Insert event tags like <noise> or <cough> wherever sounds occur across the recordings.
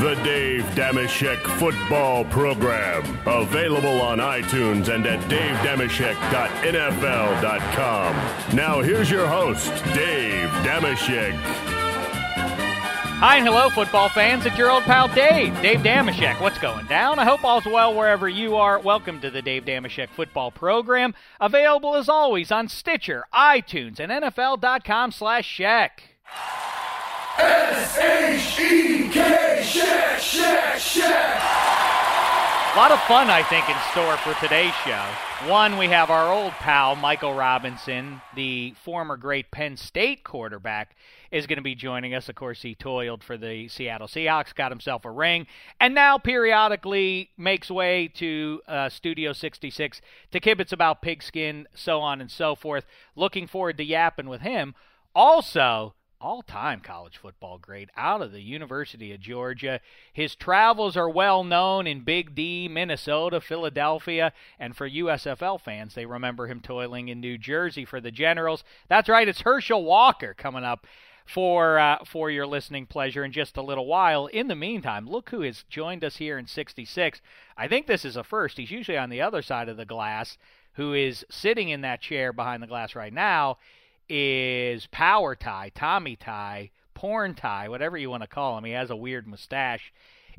The Dave Dameshek Football Program. Available on iTunes and at davedameshek.nfl.com. Now here's your host, Dave Dameshek. Hi and hello, football fans. It's your old pal Dave, Dave Dameshek. What's going down? I hope all's well wherever you are. Welcome to the Dave Dameshek Football Program, available as always on Stitcher, iTunes, and NFL.com slash Sheck. S-H-E-K, Shack, Shack, Shack. A lot of fun, I think, in store for today's show. One, we have our old pal, Michael Robinson, the former great Penn State quarterback, is going to be joining us. Of course, he toiled for the Seattle Seahawks, got himself a ring, and now periodically makes way to uh, Studio 66 to kibitz about pigskin, so on and so forth. Looking forward to yapping with him. Also, all time college football great out of the University of Georgia. His travels are well known in Big D, Minnesota, Philadelphia, and for USFL fans, they remember him toiling in New Jersey for the Generals. That's right, it's Herschel Walker coming up for uh, for your listening pleasure in just a little while. In the meantime, look who has joined us here in 66. I think this is a first. He's usually on the other side of the glass, who is sitting in that chair behind the glass right now is Power Tie, Tommy Tie, Porn Tie, whatever you want to call him. He has a weird mustache.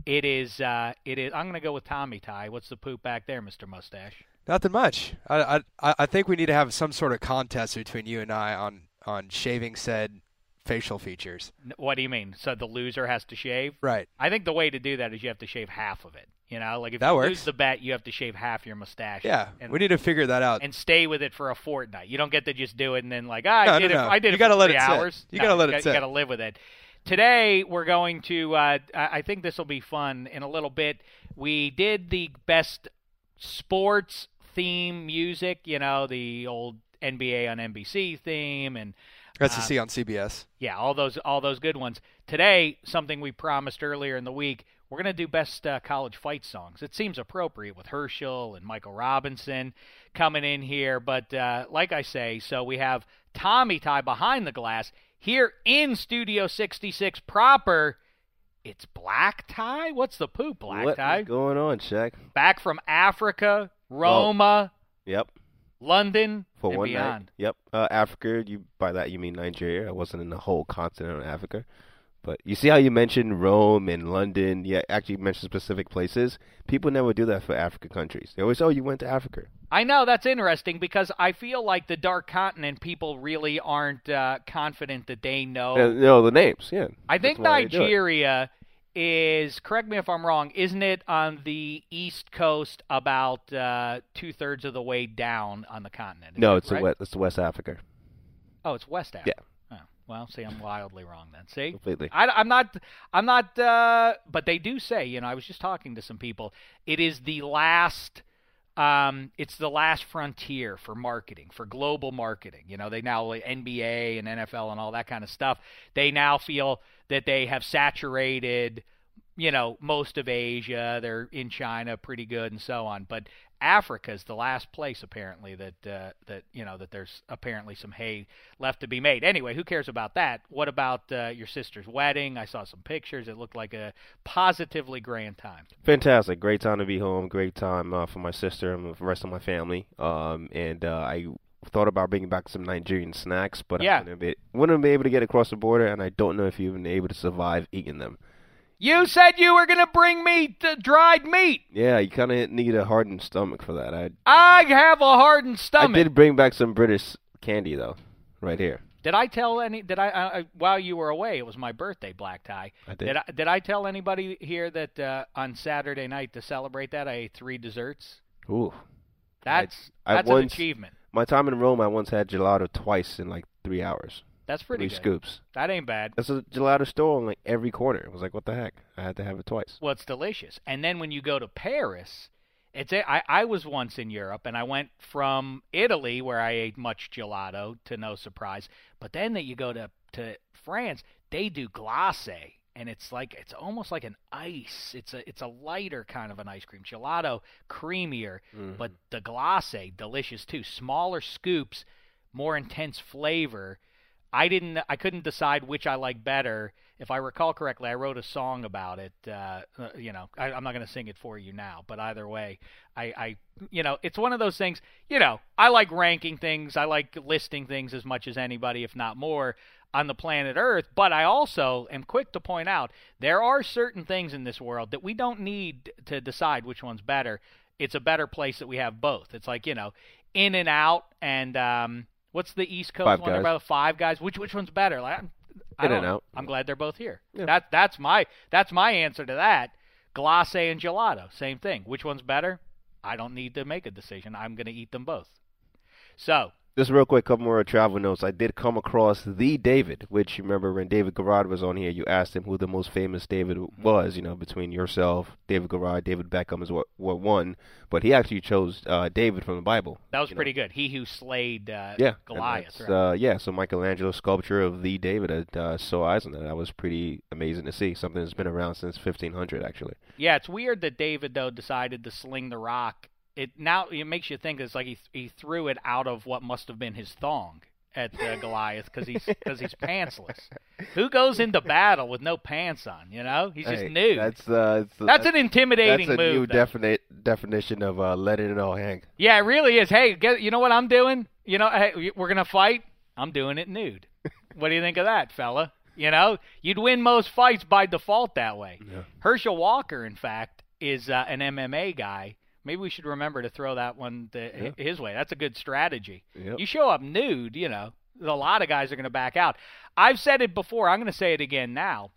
It is. Uh, it is. I'm going to go with Tommy Tie. What's the poop back there, Mister Mustache? Nothing much. I, I I think we need to have some sort of contest between you and I on on shaving said facial features. What do you mean? So the loser has to shave? Right. I think the way to do that is you have to shave half of it. You know, like if that you works. lose the bet, you have to shave half your mustache. Yeah, and, we need to figure that out. and stay with it for a fortnight. You don't get to just do it and then like, ah, I No, did no, it. no. I did You it gotta for let three it hours. You gotta let it got- sit. You got to live with it. Today we're going to. Uh, I I think this will be fun in a little bit. We did the best sports theme music. You know, the old NBA on NBC theme and That's to uh, see on CBS. yeah, all those all those good ones. Today, something we promised earlier in the week, we're going to do best uh, college fight songs. It seems appropriate with Herschel and Michael Robinson coming in here, but uh, like I say, so we have Tommy Tie behind the glass here in Studio 66 proper. It's Black Tie. What's the poop, Black What Tie? is going on, Shaq? Back from Africa, Roma, Yep. London, For and one beyond. night. Yep. Uh, Africa. You by that you mean Nigeria? I wasn't in the whole continent of Africa, but you see how you mentioned Rome and London. Yeah, actually mentioned specific places. People never do that for African countries. They always, oh, you went to Africa. I know that's interesting because I feel like the dark continent people really aren't uh, confident that they know. Uh, no, the names. Yeah. I think That's why they do. Nigeria is correct me if I'm wrong. Isn't it on the east coast about uh, two thirds of the way down on the continent? No, it's right? the West. It's the West Africa. Oh, it's West Africa. Oh, well, see, I'm wildly wrong then. See, Completely. I, I'm not. I'm not. Uh, but they do say, you know, I was just talking to some people. It is the last um, it's the last frontier for marketing, for global marketing. You know, they now NBA and NFL and all that kind of stuff. They now feel that they have saturated, you know, most of Asia. They're in China pretty good and so on. But Africa is the last place apparently that uh, that you know that there's apparently some hay left to be made. Anyway, who cares about that? What about uh, your sister's wedding? I saw some pictures. It looked like a positively grand time. Fantastic, great time to be home. Great time uh, for my sister and the rest of my family. Um, and uh, I thought about bringing back some Nigerian snacks, but Yeah. I wouldn't be, wouldn't be able to get across the border, and I don't know if you've been able to survive eating them. You said you were going to bring me the dried meat. Yeah, you kind of need a hardened stomach for that. I I have a hardened stomach. I did bring back some British candy though, right here. Did I tell any? Did I, I I- while you were away? It was my birthday, black tie. I did. Did I, did I tell anybody here that uh, on Saturday night to celebrate that I ate three desserts? Ooh, That's I that's an once- achievement. my time in Rome, I once had gelato twice in like three hours. That's pretty three good. scoops. That ain't bad. That's a gelato store on like every corner. It was like, what the heck? I had to have it twice. Well, it's delicious. And then when you go to Paris, it's a, I, I was once in Europe and I went from Italy where I ate much gelato to no surprise. But then that you go to to France, they do glace and it's like it's almost like an ice. It's a it's a lighter kind of an ice cream. Gelato creamier, mm-hmm. but the glace delicious too. Smaller scoops, more intense flavor. I didn't. I couldn't decide which I like better. If I recall correctly, I wrote a song about it. Uh, uh, you know, I, I'm not going to sing it for you now, but either way, I, I, you know, it's one of those things. You know, I like ranking things. I like listing things as much as anybody, if not more, on the planet Earth. But I also am quick to point out there are certain things in this world that we don't need to decide which one's better. It's a better place that we have both. It's like you know, In and Out and um, what's the East Coast Five one? Guys. About Five Guys. Which which one's better? Like, I'm- I In don't know. I'm glad they're both here. Yeah. That that's my that's my answer to that. Glace and gelato, same thing. Which one's better? I don't need to make a decision. I'm going to eat them both. So, Just real quick, a couple more travel notes. I did come across the David, which you remember when David Garrard was on here, you asked him who the most famous David was. You know, between yourself, David Garrard, David Beckham is what what won, but he actually chose uh, David from the Bible. that was you know. pretty good. He who slayed uh, Yeah, Goliath. right? Uh, yeah, so Michelangelo's sculpture of the David at uh, So Eisen. That was pretty amazing to see. Something that's been around since 1500, actually. Yeah, it's weird that David though decided to sling the rock. It now it makes you think it's like he he threw it out of what must have been his thong at uh, Goliath because he's because he's pantsless. Who goes into battle with no pants on? You know, he's just Hey, nude. That's uh, it's, That's an intimidating that's a move. new though. definite definition of uh, letting it all hang. Yeah, it really is. Hey, get, you know what I'm doing? You know, hey, we're gonna fight. I'm doing it nude. <laughs> what do you think of that, fella? You know, you'd win most fights by default that way. Yeah. Herschel Walker, in fact, is uh, an MMA guy. Maybe we should remember to throw that one Yeah. his way. That's a good strategy. Yep. You show up nude, you know, a lot of guys are going to back out. I've said it before. I'm going to say it again now.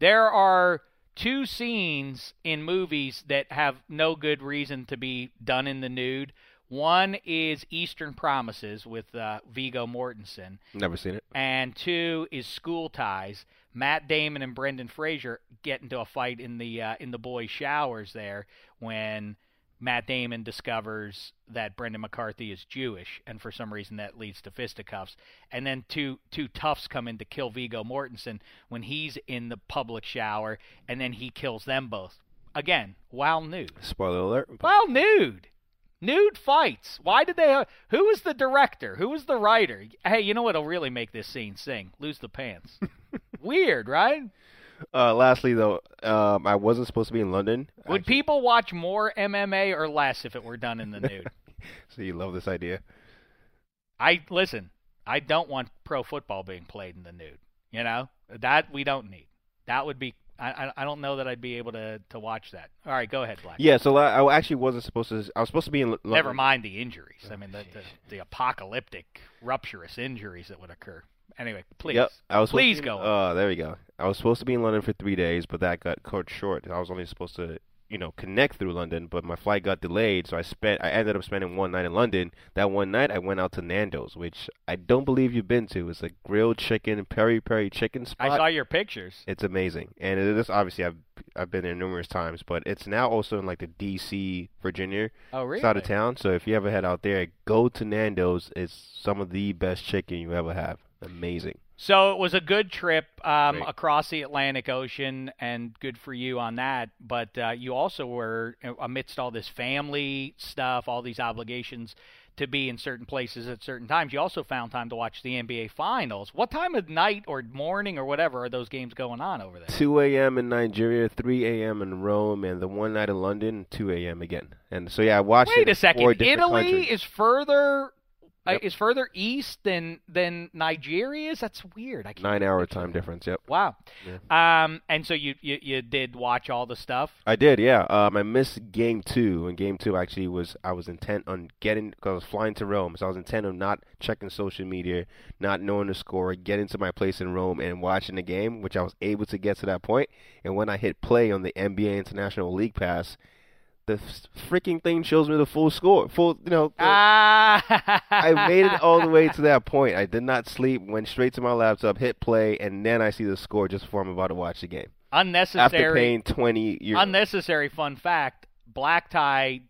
There are two scenes in movies that have no good reason to be done in the nude. One is Eastern Promises with uh, Viggo Mortensen, Never seen it. and two is School Ties. Matt Damon and Brendan Fraser get into a fight in the uh, in the boys' showers there when Matt Damon discovers that Brendan McCarthy is Jewish, and for some reason that leads to fisticuffs. And then two two toughs come in to kill Viggo Mortensen when he's in the public shower, and then he kills them both. Again, while nude. Spoiler alert. While nude. Nude fights. Why did they? Who was the director? Who was the writer? Hey, you know what'll really make this scene sing? Lose the pants. <laughs> Weird, right? Uh, lastly, though, um, I wasn't supposed to be in London. Would Actually- people watch more MMA or less if it were done in the <laughs> nude? So you love this idea? I listen. I don't want pro football being played in the nude. You know that we don't need. That would be. I, I don't know that I'd be able to to watch that. All right, go ahead, Black. Yeah. So I I actually wasn't supposed to. I was supposed to be in London. Never mind the injuries. I mean the, the the apocalyptic, rupturous injuries that would occur. Anyway, please, Yep. I was please go. Uh, there we go. I was supposed to be in London for three days, but that got cut short. I was only supposed to, you know connect through London, but my flight got delayed, so I spent I ended up spending one night in London. That one night I went out to Nando's, which I don't believe you've been to. It's a grilled chicken, peri peri chicken spot. I saw your pictures. It's amazing, and it is obviously I've I've been there numerous times, but it's now also in like the D.C. Virginia Oh, really? side of town. So if you ever head out there, go to Nando's. It's some of the best chicken you ever have. Amazing. So it was a good trip um, across the Atlantic Ocean, and good for you on that. But uh, you also were amidst all this family stuff, all these obligations to be in certain places at certain times. You also found time to watch the NBA Finals. What time of night or morning or whatever are those games going on over there? 2 a.m. in Nigeria, 3 a.m. in Rome, and the one night in London, 2 a.m. again. And so yeah, I watched. Wait it a second. Italy countries. is further. Uh, is further east than than Nigeria is. That's weird. I can't nine hour time difference. Yep. Wow. Um, and so you, you you did watch all the stuff. I did, yeah. Um, I missed game two, and game two actually was I was intent on getting because I was flying to Rome, so I was intent on not checking social media, not knowing the score, getting to my place in Rome and watching the game, which I was able to get to that point. And when I hit play on the NBA International League Pass, the freaking thing shows me the full score, full, you know. Ah, I made it all the way to that <laughs> point. I did not sleep, went straight to my laptop, hit play, and then I see the score just before I'm about to watch the game. Unnecessary. After paying 20 euros. Unnecessary fun fact: Black Tie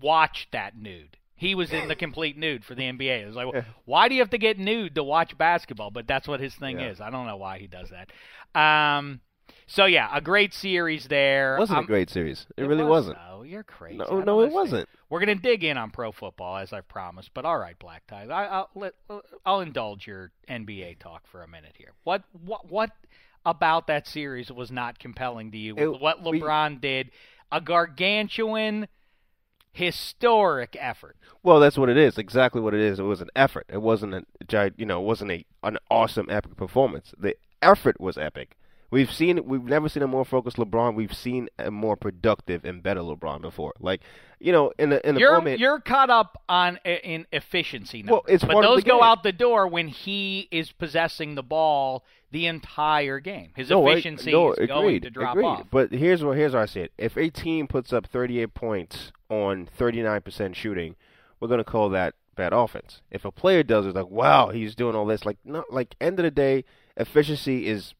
watched that nude. He was in the <laughs> complete nude for the NBA. It was like, <laughs> why do you have to get nude to watch basketball? But that's what his thing Yeah. is. I don't know why he does that. Um, so yeah, a great series there. It wasn't I'm- a um, great series. It, It really was, wasn't. though. You're crazy. No, no, it wasn't. We're gonna dig in on pro football as I've promised, but all right, Black Ties. I, I'll let I'll indulge your NBA talk for a minute here. What what what about that series was not compelling to you? It- what we- LeBron did, a gargantuan, historic effort. Well, that's what it is. Exactly what it is. It was an effort. It wasn't a you know, it wasn't a an awesome epic performance. The effort was epic. We've seen we've never seen a more focused LeBron. We've seen a more productive and better LeBron before. Like, you know, in the in the You're moment you're caught up on in efficiency Well, numbers, it's but those go game. out the door when he is possessing the ball the entire game. His no, I- efficiency no, is agreed, going to drop agreed. off. But here's what here's how I said. If a team puts up 38 points on 39% shooting, we're gonna call that bad offense. If a player does it, like wow, he's doing all this. Like no, like end of the day, efficiency is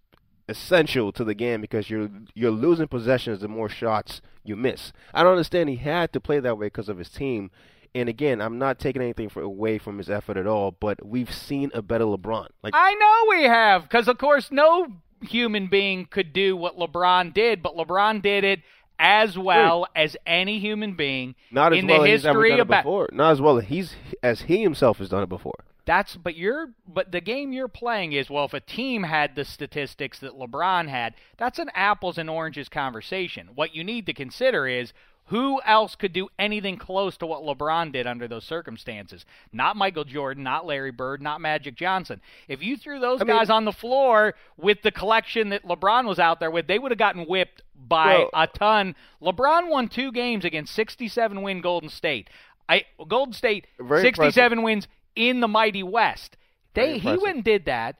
essential to the game because you're you're losing possessions the more shots you miss. I don't understand he had to play that way because of his team. And again, I'm not taking anything for, away from his effort at all, but we've seen a better LeBron. Like I know we have, because of course no human being could do what LeBron did, but LeBron did it as well as any human being not as in well the as he's ever history done it of before. Not as well as he's as he himself has done it before. That's but you're but the game you're playing is well if a team had the statistics that LeBron had, that's an apples and oranges conversation. What you need to consider is who else could do anything close to what LeBron did under those circumstances? Not Michael Jordan, not Larry Bird, not Magic Johnson. If you threw those I mean- guys on the floor with the collection that LeBron was out there with, they would have gotten whipped by Well- a ton. LeBron won two games against 67 win Golden State. I Golden State Very 67 wins in the mighty West. They he went and did that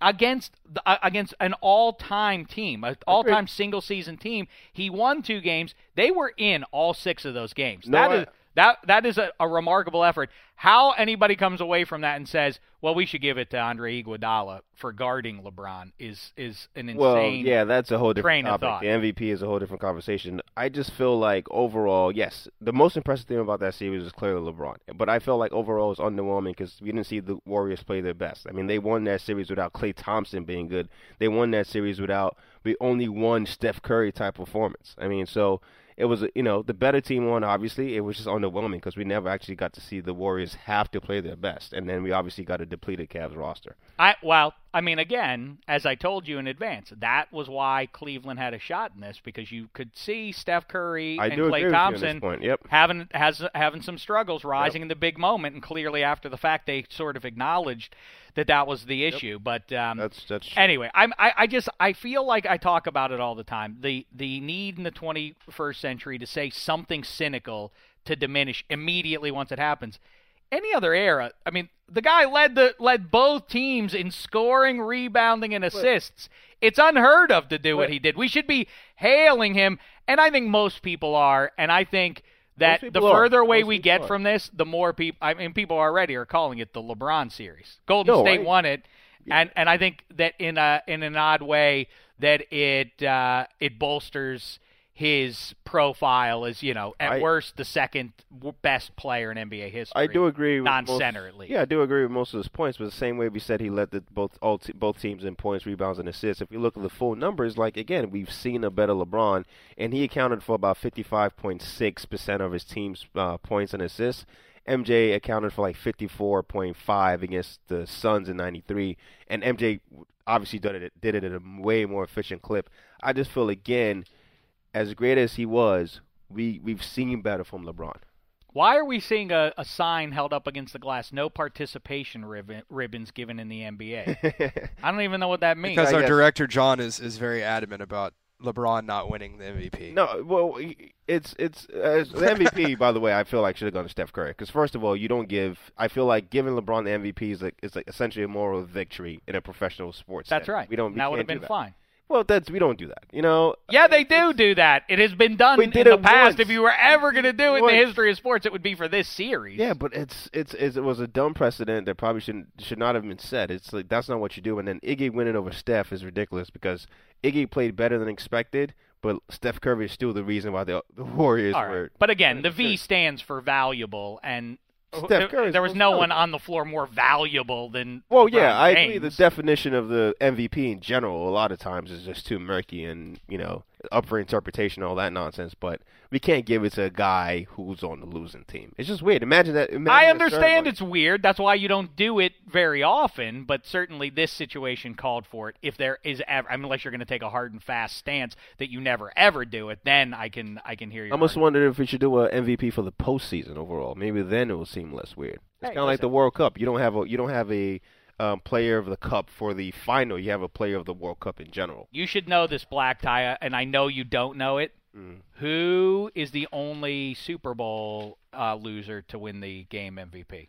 against the, uh, against an all-time team, an all-time single-season team. He won two games. They were in all six of those games. No, that I- is that that is a, a remarkable effort. How anybody comes away from that and says, "Well, we should give it to Andre Iguodala for guarding LeBron," is is an insane. Well, yeah, that's a whole different topic. thought. The MVP is a whole different conversation. I just feel like overall, yes, the most impressive thing about that series is clearly LeBron. But I feel like overall it's underwhelming because we didn't see the Warriors play their best. I mean, they won that series without Klay Thompson being good. They won that series without we only one Steph Curry type performance. I mean, so it was you know the better team won. Obviously, it was just underwhelming because we never actually got to see the Warriors have to play their best, and then we obviously got a depleted Cavs roster. I well, I mean, again, as I told you in advance, that was why Cleveland had a shot in this because you could see Steph Curry I and do Klay agree with you on this Thompson. Yep. having has having some struggles, rising in the big moment, and clearly after the fact they sort of acknowledged that that was the issue. But um, That's that's anyway, I'm I, I just I feel like I talk about it all the time. The the need in the 21st century to say something cynical to diminish immediately once it happens. Any other era, I mean, the guy led the led both teams in scoring, rebounding, and assists. It's unheard of to do what he did. We should be hailing him, and I think most people are. And I think that the people are. further away Most we get are. from this, the more people. I mean, people already are calling it the LeBron series. Golden No, State I- won it, and and I think that in a in an odd way that it uh, it bolsters his profile as you know at I- worst the second best player in NBA history. I do agree. With non-center at least. Yeah, I do agree with most of his points. But the same way we said he led the, both all te- both teams in points, rebounds, and assists. If you look at the full numbers, like again, we've seen a better LeBron, and he accounted for about fifty-five point six percent of his team's uh, points and assists. MJ accounted for like fifty-four point five against the Suns in '93, and MJ obviously did it did it at a way more efficient clip. I just feel again, as great as he was, we we've seen better from LeBron. Why are we seeing a, a sign held up against the glass? No participation ribbon, ribbons given in the NBA. <laughs> I don't even know what that means. Because I our guess- director John is, is very adamant about LeBron not winning the MVP. No, well, it's it's uh, the MVP. <laughs> by the way, I feel like should have gone to Steph Curry because first of all, you don't give. I feel like giving LeBron the MVP is like is like essentially a moral victory in a professional sports. That's setting. right. We don't. We that would have been fine. Well, that's we don't do that. You know. Yeah, they do do that. It has been done in the past. once. If you were ever going to do it in the history of sports, it would be for this series. Yeah, but it's, it's it's it was a dumb precedent that probably shouldn't should not have been set. It's like that's not what you do. And then Iggy winning over Steph is ridiculous because Iggy played better than expected, but Steph Curry is still the reason why the the Warriors right. were. But again, the V stands for valuable, and Oh, Steph there, there was no one on the floor more valuable than. Well, yeah, I agree. The definition of the MVP in general, a lot of times, is just too murky and you know up for interpretation, all that nonsense. But we can't give it to a guy who's on the losing team. It's just weird. Imagine that. Imagine I understand it's weird. That's why you don't do it very often. But certainly, this situation called for it. If there is ever, I mean, unless you're going to take a hard and fast stance that you never ever do it, then I can I can hear you. I almost wonder if we should do a MVP for the postseason overall. Maybe then it will seem less weird. It's Hey, kind of like the World Cup. You don't have a you don't have a um, player of the cup for the final. You have a player of the World Cup in general. You should know this, Black Tie, and I know you don't know it. Mm. Who is the only Super Bowl uh, loser to win the game MVP?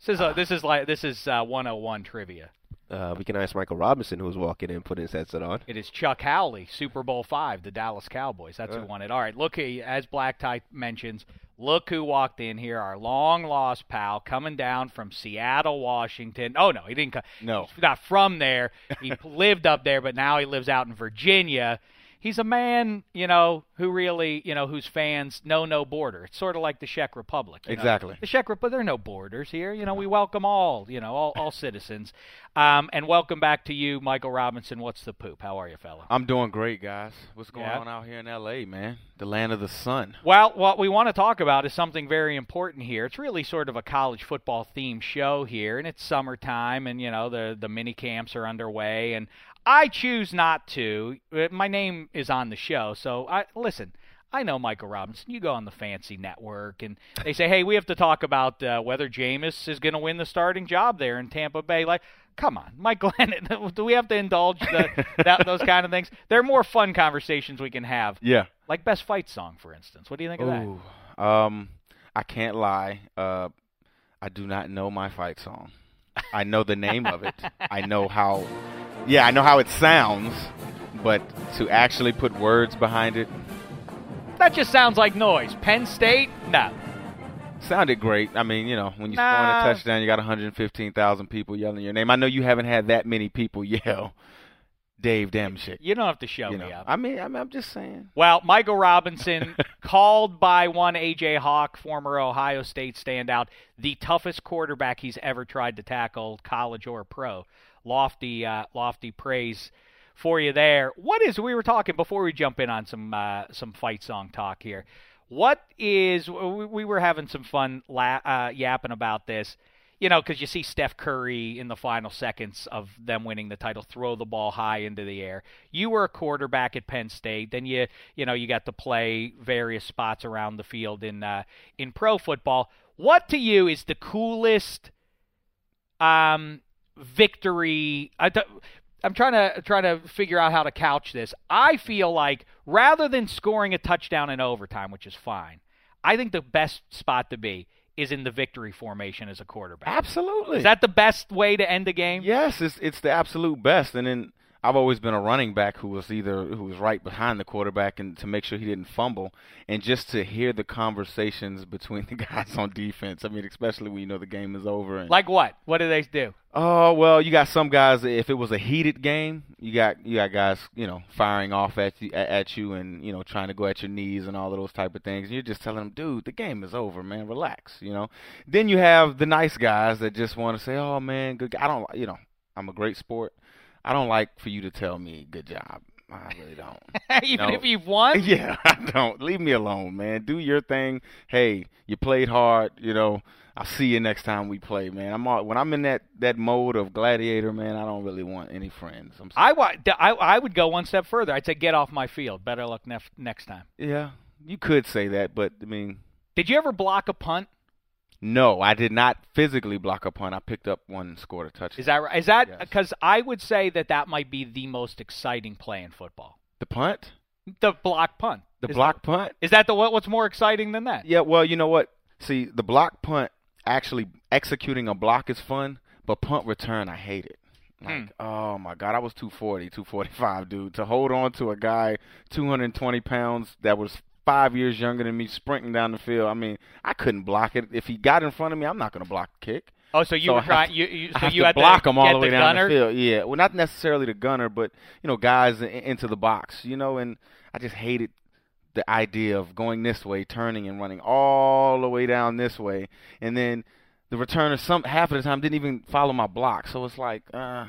This is uh, this is like this is uh, 101 trivia. Uh, we can ask Michael Robinson, who's walking in, putting his headset on. It is Chuck Howley, Super Bowl five, the Dallas Cowboys. That's who Uh. won it. All right, look, as Black Tie mentions, look who walked in here. Our long lost pal coming down from Seattle, Washington. Oh no, he didn't come. No. he's not from there. He <laughs> lived up there, but now he lives out in Virginia. He's a man, you know, who really, you know, whose fans know no border. It's sort of like the Czech Republic. you know. Exactly. The Czech Republic, there are no borders here. You know, we welcome all, you know, all, all citizens. Um, and welcome back to you, Michael Robinson. What's the poop? How are you, fella? I'm doing great, guys. What's going Yeah. on out here in LA, man? The land of the sun. Well, what we want to talk about is something very important here. It's really sort of a college football themed show here, and it's summertime, and you know the the mini camps are underway, and I choose not to. Uh, My name is on the show, so I listen. I know Michael Robinson. You go on the fancy network, and they say, "Hey, we have to talk about uh, whether Jameis is going to win the starting job there in Tampa Bay." Like, come on, Mike Glennon. <laughs> Do we have to indulge the, that, those kind of things? There are more fun conversations we can have. Yeah. Like best fight song, for instance. What do you think of that? Um, I can't lie. Uh, I do not know my fight song. I know the name of it. I know how. Yeah, I know how it sounds, but to actually put words behind it That just sounds like noise. Penn State? No. sounded great. I mean, you know, when you Nah. score a touchdown, you got 115,000 people yelling your name. I know you haven't had that many people <laughs> yell Dave Dameshek. You don't have to show You me know, up. I mean, I mean, I'm just saying. Well, Michael Robinson, <laughs> called by one A.J. Hawk, former Ohio State standout, the toughest quarterback he's ever tried to tackle, college or pro. Lofty, uh, lofty praise for you there. What is? We were talking before we jump in on some uh, some fight song talk here. What is? We, we were having some fun la- uh, yapping about this. You know, because you see Steph Curry in the final seconds of them winning the title throw the ball high into the air. You were a quarterback at Penn State, then you you know you got to play various spots around the field in uh, in pro football. What to you is the coolest um, victory? I th- I'm trying to trying to figure out how to couch this. I feel like rather than scoring a touchdown in overtime, which is fine, I think the best spot to be is in the victory formation as a quarterback. Absolutely. Is that the best way to end the game? Yes, it's it's the absolute best. And then I've always been a running back who was either who was right behind the quarterback and to make sure he didn't fumble, and just to hear the conversations between the <laughs> guys on defense. I mean, especially when you know the game is over. And, Like what? What do they do? Oh well, you got some guys. If it was a heated game, you got you got guys, you know, firing off at you, at you, and you know, trying to go at your knees and all of those type of things. And you're just telling them, dude, the game is over, man. Relax, you know. Then you have the nice guys that just want to say, oh man, good. I don't, you know, I'm a great sport. I don't like for you to tell me good job. I really don't. <laughs> Even No. if you've won? <laughs> Yeah, I don't. Leave me alone, man. Do your thing. Hey, you played hard. You know, I'll see you next time we play, man. I'm all, when I'm in that that mode of gladiator, man. I don't really want any friends. I'm I, wa- I, I would go one step further. I'd say get off my field. Better luck nef- next time. yeah, you could say that, but I mean, Did you ever block a punt? No, I did not physically block a punt. I picked up one and scored a touchdown. Is that right? Is that Yes. because I would say that that might be the most exciting play in football? the punt? The block punt. The Is block that- punt? Is that the what? What's more exciting than that? Yeah, well, you know what? See, the block punt, actually executing a block is fun, but punt return, I hate it. Hmm. Like, oh my God, I was 240, 245, dude. To hold on to a guy 220 pounds that was five years younger than me sprinting down the field, I mean, I couldn't block it. If he got in front of me, I'm not going to block the kick. Oh, so you So were trying. You, you, so you to had block to him all the way down gunner? the field. Yeah, well, not necessarily the gunner, but you know, guys in, into the box. You know, and I just hated the idea of going this way, turning and running all the way down this way, and then the returner some half of the time didn't even follow my block. So it's like, uh,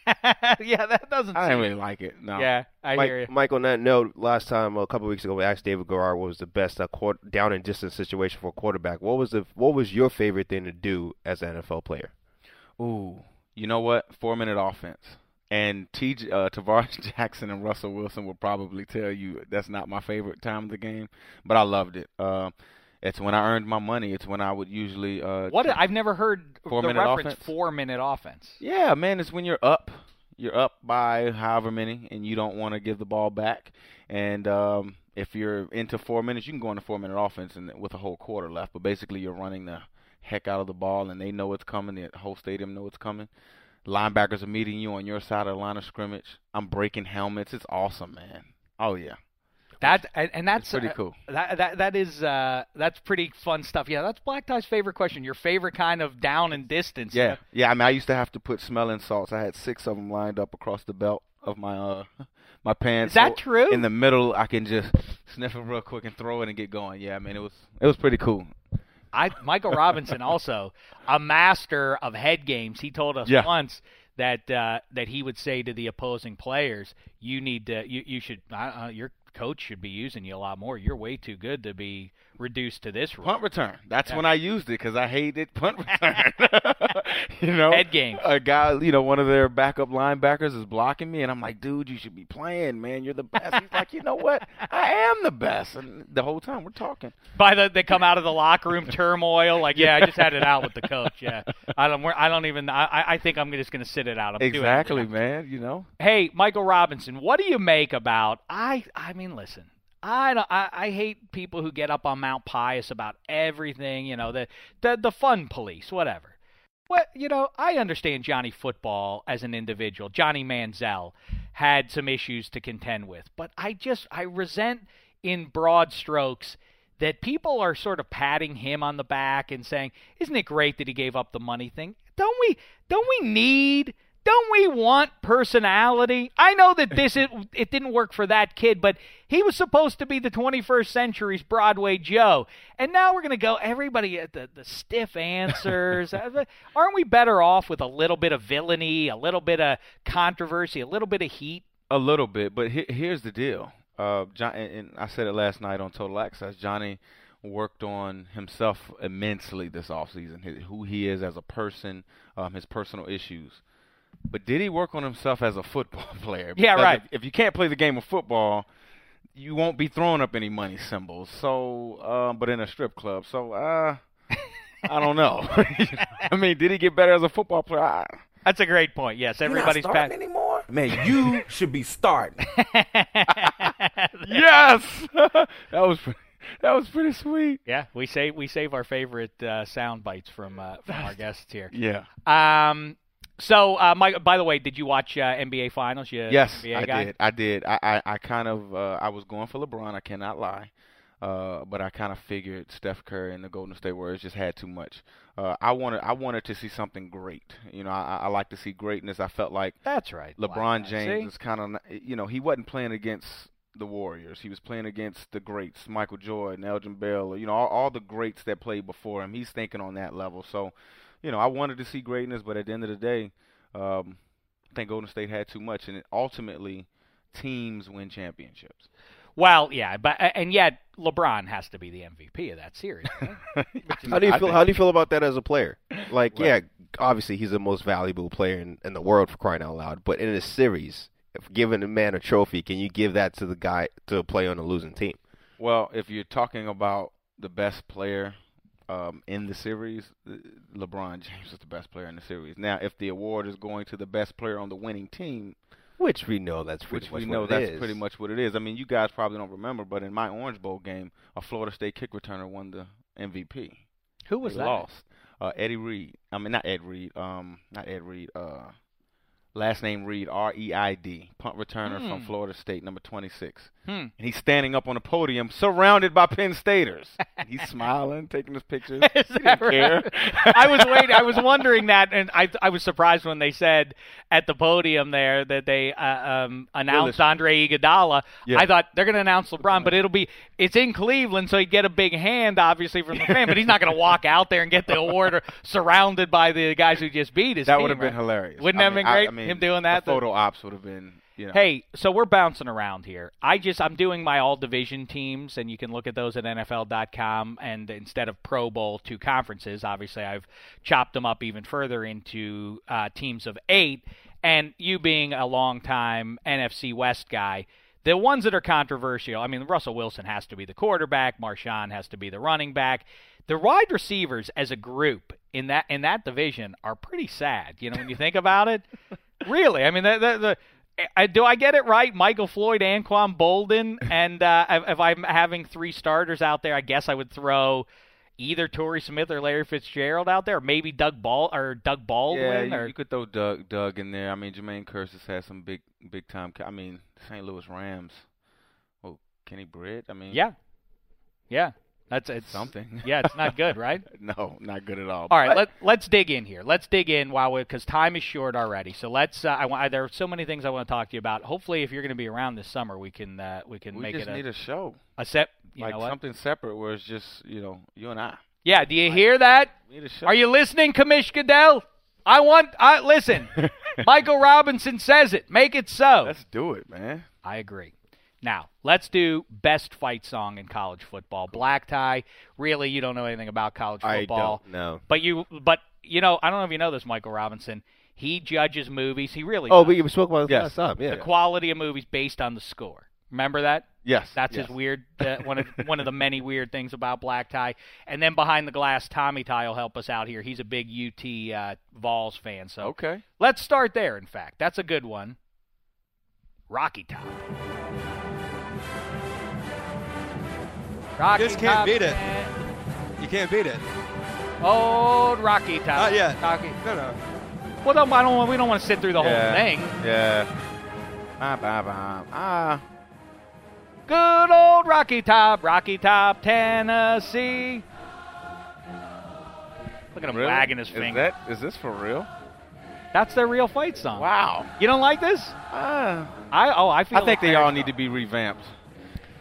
<laughs> yeah, that doesn't. I seem- didn't really like it. No. Yeah, I Mike, hear you. Mike, on that note, last time a couple weeks ago, we asked David Garrard what was the best uh, quar- down and distance situation for a quarterback. What was the what was your favorite thing to do as an NFL player? Ooh, you know what? Four minute offense. And T. Uh, Tarvaris <laughs> Jackson and Russell Wilson will probably tell you that's not my favorite time of the game, but I loved it. Uh, it's when I earned my money. It's when I would usually. Uh, What I've never heard Four the minute reference offense? four minute offense. Yeah, man, it's when you're up. You're up by however many, and you don't want to give the ball back. And um, if you're into four minutes, you can go into four minute offense and with a whole quarter left. But basically, you're running the heck out of the ball, and they know it's coming. The whole stadium know it's coming. Linebackers are meeting you on your side of the line of scrimmage. I'm breaking helmets. It's awesome, man. Oh yeah, That and, and that's It's pretty uh, cool. That that that is uh, that's pretty fun stuff. Yeah, that's Black Tie's favorite question. Your favorite kind of down and distance. you yeah, know? yeah. I mean, I used to have to put smelling salts. I had six of them lined up across the belt of my uh <laughs> my pants. Is that So true? In the middle, I can just <laughs> sniff it real quick and throw it and get going. Yeah, I mean, it was it was pretty cool. I Michael Robinson <laughs> also a master of head games. He told us Yeah. once that uh, that he would say to the opposing players, "You need to you you should uh, uh, your coach should be using you a lot more. You're way too good to be reduced to this role." Punt return. That's Yeah. when I used it because I hated punt <laughs> return. <laughs> you know, Head game. A guy, you know, one of their backup linebackers is blocking me, and I'm like, dude, you should be playing, man. You're the best. He's like, you know what? I am the best. And the whole time we're talking. By the they come out of the locker room turmoil, like, yeah, I just had it out with the coach. Yeah, <laughs> I don't. I don't even. I I think I'm just going to sit it out. I'm doing it Exactly, man. You know. Hey, Michael Robinson, what do you make about I I mean listen. I, don't, I I hate people who get up on Mount Pius about everything, you know, the the the fun police, whatever. What you know, I understand Johnny Football as an individual. Johnny Manziel had some issues to contend with, but I just I resent in broad strokes that people are sort of patting him on the back and saying, "Isn't it great that he gave up the money thing?" Don't we don't we need don't we want personality? I know that this it, <laughs> it didn't work for that kid, but he was supposed to be the 21st century's Broadway Joe. And now we're going to go everybody at the, the stiff answers. <laughs> Uh, Aren't we better off with a little bit of villainy, a little bit of controversy, a little bit of heat? A little bit, but he- here's the deal. Uh, John, and, and I said it last night on Total Access. Johnny worked on himself immensely this offseason, his, who he is as a person, um, his personal issues. But did he work on himself as a football <laughs> player? Yeah, Because right. If, if you can't play the game of football, you won't be throwing up any money symbols. So, uh, but in a strip club. So, uh, <laughs> I don't know. <laughs> I mean, did he get better as a football player? I, That's a great point. Yes, everybody's pat- anymore? Man, you should be starting. yes, that was pretty, that was pretty sweet. Yeah, we save we save our favorite uh, sound bites from uh, from our guests here. Yeah. Um, So, uh, Mike. By the way, did you watch uh, NBA Finals? You Yes, NBA I guy? did. I did. I, I, I kind of uh, I was going for LeBron. I cannot lie, uh, but I kind of figured Steph Curry and the Golden State Warriors just had too much. Uh, I wanted I wanted to see something great. You know, I, I like to see greatness. I felt like That's right. LeBron Like. James See? is kind of you know he wasn't playing against the Warriors. He was playing against the greats, Michael Jordan, Elgin Baylor. You know, all, all the greats that played before him. He's thinking on that level. So, you know, I wanted to see greatness, but at the end of the day, um, I think Golden State had too much, and ultimately, teams win championships. Well, yeah, but and yet LeBron has to be the MVP of that series. right? <laughs> How do you feel? How do you feel about that as a player? Like, Right. yeah, obviously he's the most valuable player in, in the world for crying out loud. But in a series, if giving a man a trophy, can you give that to the guy to play on a losing team? Well, if you're talking about the best player um, in the series, uh, LeBron James is the best player in the series. Now, if the award is going to the best player on the winning team, Which we know that's pretty which much we what know it that's is. pretty much what it is. I mean, you guys probably don't remember, but in my Orange Bowl game, a Florida State kick returner won the MVP. Who was that? lost. Uh, Eddie Reed. I mean, not Ed Reed. Um, not Ed Reed. Uh, last name Reid. R E I D. Punt returner from Hmm. Florida State, number 26. Hmm. And he's standing up on a podium, surrounded by Penn Staters. He's smiling, <laughs> taking his pictures. Is he didn't care. I was waiting. I was wondering that, and I I was surprised when they said at the podium there that they uh, um, announced. Andre Iguodala. Yeah. I thought they're going to announce LeBron, but it'll be it's in Cleveland, so he'd get a big hand, obviously from the <laughs> fan. But he's not going to walk out there and get the award or surrounded by the guys who just beat his That would have been hilarious. Wouldn't I that have mean, been I- great? I mean, him doing that. The photo ops would have been, you know. Hey, so we're bouncing around here. I just I'm doing my all division teams, and you can look at those at NFL.com. And instead of Pro Bowl two conferences, obviously I've chopped them up even further into uh, teams of eight. And you being a longtime NFC West guy, the ones that are controversial. I mean, Russell Wilson has to be the quarterback. Marshawn has to be the running back. The wide receivers as a group in that in that division are pretty sad. You know, when you think about it. <laughs> Really, I mean, the, the, the I, do I get it right? Michael Floyd, Anquan Boldin, <laughs> and uh, if I'm having three starters out there, I guess I would throw either Torrey Smith or Larry Fitzgerald out there, or maybe Doug Ball or Doug Yeah, Baldwin. you, or you could throw Doug Doug in there. I mean, Jermaine Curtis has some big big time. I mean, St. Louis Rams. Oh, Kenny Britt. I mean, yeah, yeah, that's it's something. <laughs> Yeah, it's not good, right? <laughs> no, not good at all. All right, But- let, let's dig in here. Let's dig in while we because time is short already. So let's. Uh, I want. There are so many things I want to talk to you about. Hopefully, if you're going to be around this summer, we can uh, we can we make just it a, need a show, a set. Like know what? something separate where it's just you know you and I. Yeah, do you hear that? Need a show. Are you listening, Commish Goodell? I want. I listen. <laughs> Michael Robinson says it. Make it so. Let's do it, man. I agree. Now, let's do best fight song in college football. Black tie. Really, you don't know anything about college football. I football. don't know. But you but you know, I don't know if you know this, Michael Robinson. He judges movies. He really Oh, does. we spoke about this Yes. last time. Yeah. the quality of movies based on the score. Remember that? Yes, That's yes. his weird uh, <laughs> one of one of the many weird things about Black Tie. And then behind the glass, Tommy Tie will help us out here. He's a big UT uh, Vols fan. So Okay. let's start there. In fact, that's a good one. Rocky Top. Rocky just can't beat it. man. You can't beat it. Old Rocky Top. Not yet. Rocky. No, no. Well, don't, I don't. We don't want to sit through the yeah. whole thing. Yeah. Ah, bah, bah. Ah. Good old Rocky Top, Rocky Top, Tennessee. Look at him Really? wagging his finger. is. That, is this for real? That's their real fight song. Wow. You don't like this? Ah. I oh I feel. I think like they all need to be revamped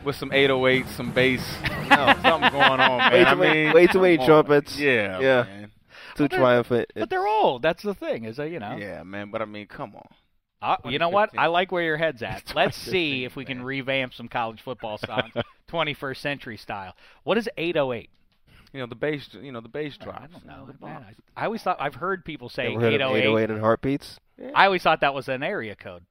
with some 808s, some bass. <laughs> no, something going on, man. Way too I many- mean, many come on. trumpets. Yeah, Yeah. man. Too they're- triumphant. But they're old. That's the thing. Is that you know? Yeah, man. But I mean, come on. Uh, you know what? I like where your head's at. <laughs> Let's see if we can revamp some college football <laughs> songs, 21st century style. What is 808? You know the bass. You know the bass drops. I don't know. Man. I, I always thought I've heard people say heard 808. 808 and heartbeats? I always thought that was an area code.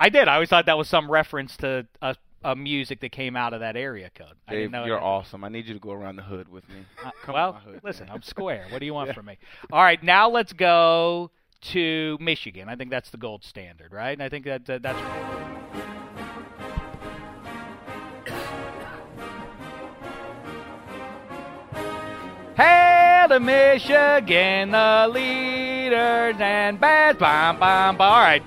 I did. I always thought that was some reference to a, a music that came out of that area code. I Dave, didn't know. you're awesome. I need you to go around the hood with me. <laughs> Uh, Come well, hood. listen, I'm <laughs> square. What do you want from me? All right, now let's go to Michigan. I think that's the gold standard, right? And I think that uh, that's. Southern <coughs> Michigan, the leaders and bad bam. bam. All right,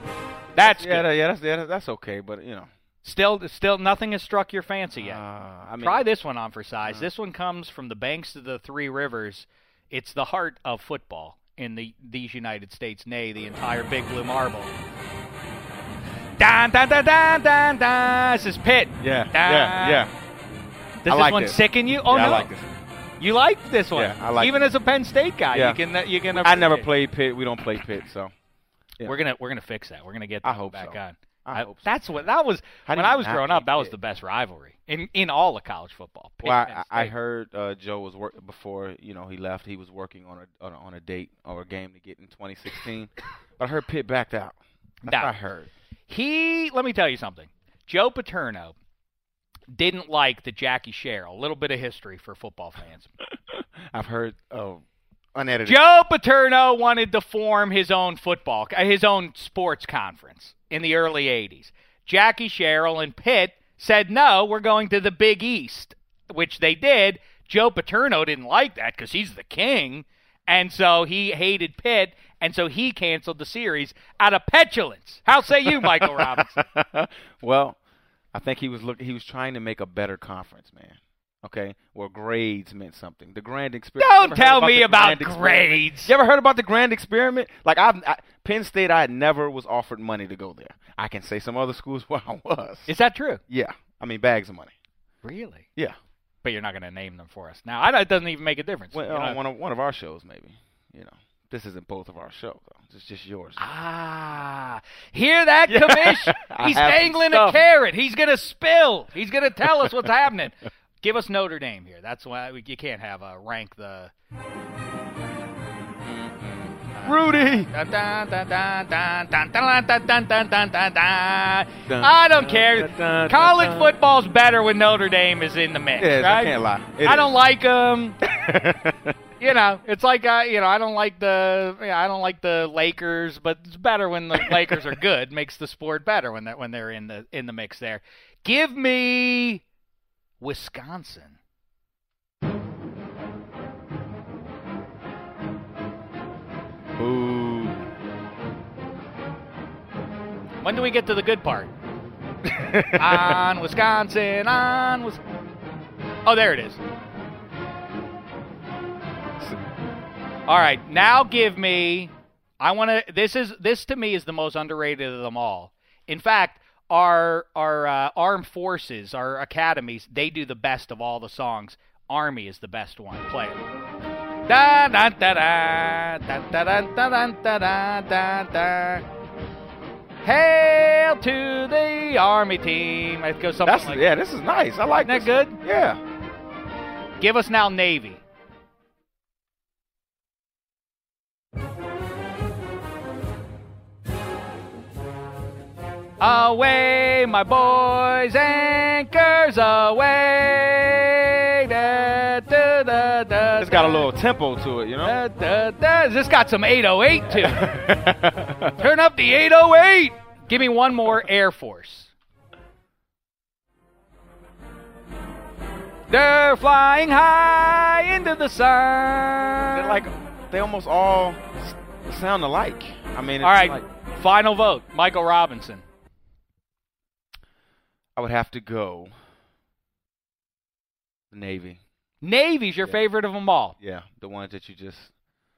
that's yeah, good. yeah, that's yeah, that's okay, but you know, Still, still, nothing has struck your fancy yet. uh, I mean, Try this one on for size. This one comes from the banks of the three rivers. It's the heart of football in the these United States, nay, the entire Big Blue Marble. Dun, dun, dun, dun, dun, dun. This is Pitt. Yeah, Dun. yeah, yeah. Does I this like one this. sicken you? Oh yeah, no, I like this. you like this one. Yeah, I like Even it. as a Penn State guy, Yeah. you can you can. I never played Pitt. We don't play Pitt, so yeah. We're gonna we're gonna fix that. We're gonna get I hope back so. on. I so. That's what that was How when I was growing up. That was Pitt? the best rivalry in in all of college football. Well, I, I heard uh, Joe was work before you know he left. He was working on a on a, on a date or a game to get in 2016. <coughs> but I heard Pitt backed out. That's No. what I heard. He, let me tell you something. Joe Paterno didn't like the Jackie Sherrill. A little bit of history for football fans. <laughs> I've heard oh unedited. Joe Paterno wanted to form his own football, uh, his own sports conference in the early 80s. Jackie Sherrill and Pitt said, no, we're going to the Big East, which they did. Joe Paterno didn't like that because he's the king. And so he hated Pitt, and so he canceled the series out of petulance. How say you, Michael <laughs> Robinson? well, I think he was look he was trying to make a better conference, man. Okay, where grades meant something. The grand experiment. Don't tell me about grades. You ever heard about the grand experiment? Like I've I, Penn State, I never was offered money to go there. I can say some other schools <laughs> where I was. Is that true? yeah, I mean bags of money. Really? Yeah, But you're not going to name them for us. Now, I, it doesn't even make a difference. well, on one of one of our shows, maybe. You know, this isn't both of our shows. though. It's just yours. Ah, hear that, <laughs> Yeah. commish? <laughs> He's dangling a carrot. He's going to spill. He's going to tell us what's happening. Give us Notre Dame here. That's why we, you can't have a rank the. Rudy. I don't care. College football's better when Notre Dame is in the mix. Yes, right? I can't lie. It I is. don't like them. you know, it's like I, you know, I don't like the, you know, I don't like the Lakers, but it's better when the Lakers are good. Makes the sport better when that when they're in the in the mix. There, give me Wisconsin. Boo. When do we get to the good part? <laughs> on Wisconsin, on Wis- Oh, there it is. All right, now give me. I want to. This is this to me is the most underrated of them all. In fact, our our uh, armed forces, our academies, they do the best of all the songs. Army is the best one. Play it. Da da da da da da da da da da da da. Hail to the army team. It goes something That's like yeah. This is nice. I like Isn't that good? Yeah. Give us now Navy. Away, my boys, anchors away. Da, da, da, da, It's got a little tempo to it, you know. da, da, da. This got some 808 too. <laughs> Turn up the 808. Give me one more Air Force. They're flying high into the sun. They're like they almost all sound alike. I mean, it's All right, like- final vote. Michael Robinson. I would have to go the Navy. Navy's your Yeah. favorite of them all. Yeah, the ones that you just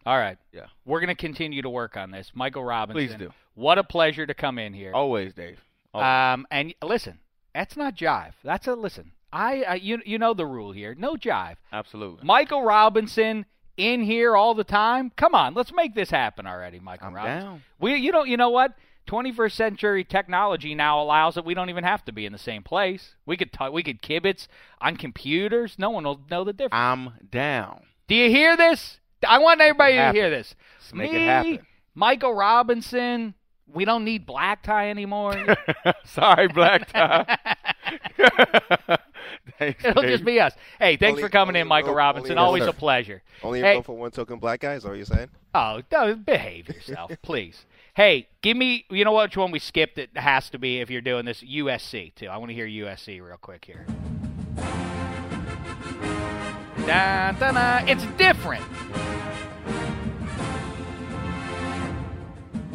All right. yeah. We're going to continue to work on this. Michael Robinson. Please do. What a pleasure to come in here. Always, Dave. Always. Um, and listen, that's not jive. That's a listen. I, I you you know the rule here. No jive. Absolutely. Michael Robinson in here all the time. Come on, let's make this happen already, Michael I'm Robinson. down. We you know you know what? 21st century technology now allows that we don't even have to be in the same place. We could t- we could kibitz on computers. No one will know the difference. I'm down. Do you hear this? I want everybody to hear this. Let's make Me, it happen. Michael Robinson. We don't need black tie anymore. <laughs> Sorry, black tie. <laughs> <laughs> Thanks, It'll Dave. just be us. Hey, thanks Only- for coming in, Michael only- Robinson. only- Always Yes, a pleasure. Only Hey. a vote for one token black guy. Is that what you're saying? Oh, no, behave yourself, please. Hey, give me. You know which one we skipped? It has to be if you're doing this USC too. I want to hear USC real quick here. da, da, da. It's different.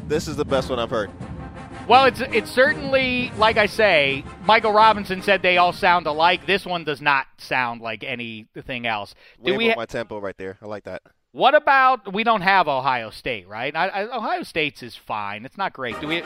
This is the best one I've heard. Well, it's it's certainly like I say. Michael Robinson said they all sound alike. This one does not sound like anything else. Do Way we? Ha- my tempo right there. I like that. What about? We don't have Ohio State, right? I, I, Ohio State's is fine. It's not great. Do we?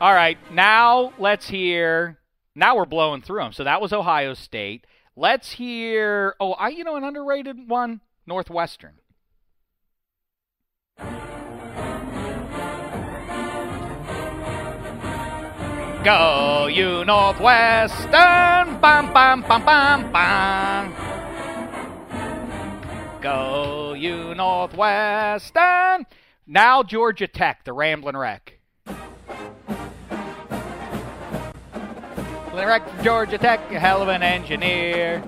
All right, now let's hear. Now we're blowing through them. So that was Ohio State. Let's hear. Oh, I you know an underrated one, Northwestern. Go you Northwestern, bam bam bam bam bam. Go you Northwestern. Now Georgia Tech, the Ramblin' Wreck. Ramblin' Wreck Georgia Tech, a hell of an engineer.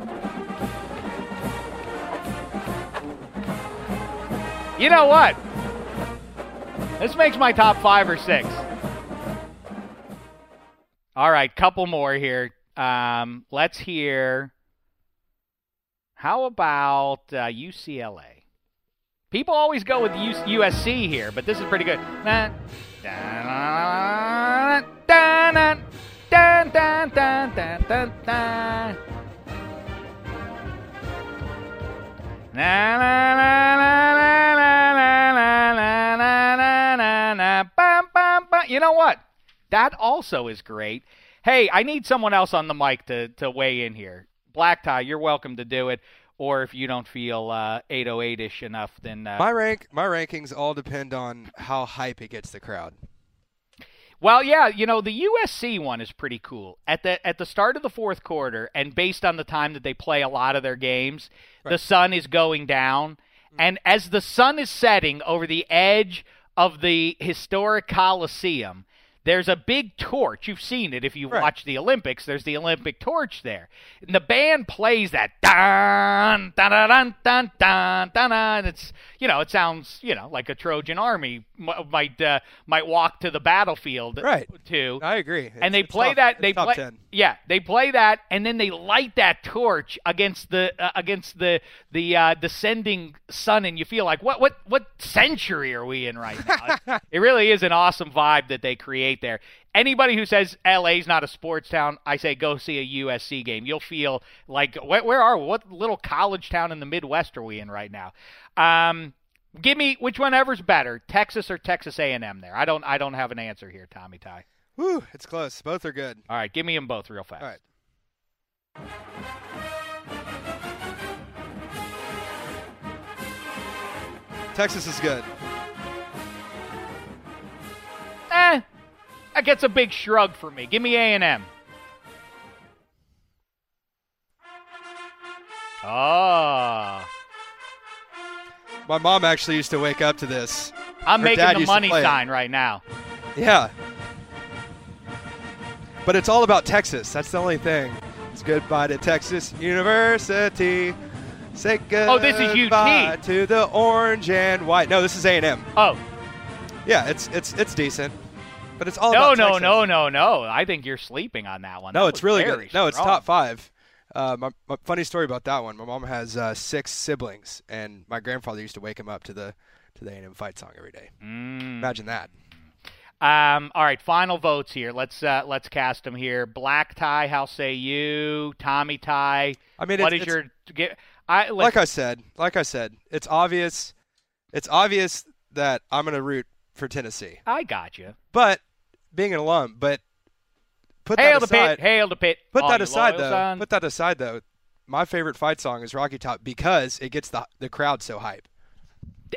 You know what? This makes my top five or six. All right, couple more here. Um, let's hear. How about uh, UCLA? People always go with U- USC here, but this is pretty good. You know what? That also is great. Hey, I need someone else on the mic to, to weigh in here. Black Tie, you're welcome to do it. Or if you don't feel uh, 808ish enough, then uh, My rank, my rankings all depend on how hype it gets the crowd. Well, yeah, you know the USC one is pretty cool. At the at the start of the fourth quarter, and based on the time that they play a lot of their games, the sun is going down, and as the sun is setting over the edge of the historic Coliseum, there's a big torch. You've seen it if you Right. watch the Olympics. There's the Olympic torch there, and the band plays that dun dun dun dun dun dun dun. It's you know it sounds you know like a Trojan army might uh, might walk to the battlefield Right. to I agree. and they It's- it's play top- that it's they play 10. yeah they play that and then they light that torch against the uh, against the the uh, descending sun and you feel like what what what century are we in right now <laughs> it really is an awesome vibe that they create there anybody who says LA's not a sports town I say go see a USC game you'll feel like where, where are we? what little college town in the Midwest are we in right now um give me which one ever's better Texas or Texas A&M there I don't I don't have an answer here Tommy Ty Whew, it's close. Both are good. all right, give me them both real fast. All right. Texas is good. Eh, that gets a big shrug for me. Give me A and M. Oh, My mom actually used to wake up to this. I'm Her making the money it. sign right now. Yeah. But it's all about Texas. That's the only thing. It's goodbye to Texas University. Say goodbye Oh, this is UT. to the orange and white. No, this is A&M. Oh, Yeah, it's it's it's decent. But it's all no, about no, Texas. no, no, no. I think you're sleeping on that one. No, That it's really good. No, it's top five. Uh, my, my funny story about that one. My mom has uh, six siblings, and my grandfather used to wake him up to the to the A&M fight song every day. Mm. Imagine that. Um, all right, final votes here. Let's uh, let's cast them here. Black tie, how say you? Tommy tie. I mean, what it's- is it's- your get? I like I said, like I said, it's obvious. It's obvious that I'm going to root for Tennessee. I got you. But being an alum, but put Hail that the aside. pit, hail the pit. Put all that aside though. son. Put that aside though. My favorite fight song is Rocky Top because it gets the the crowd so hype.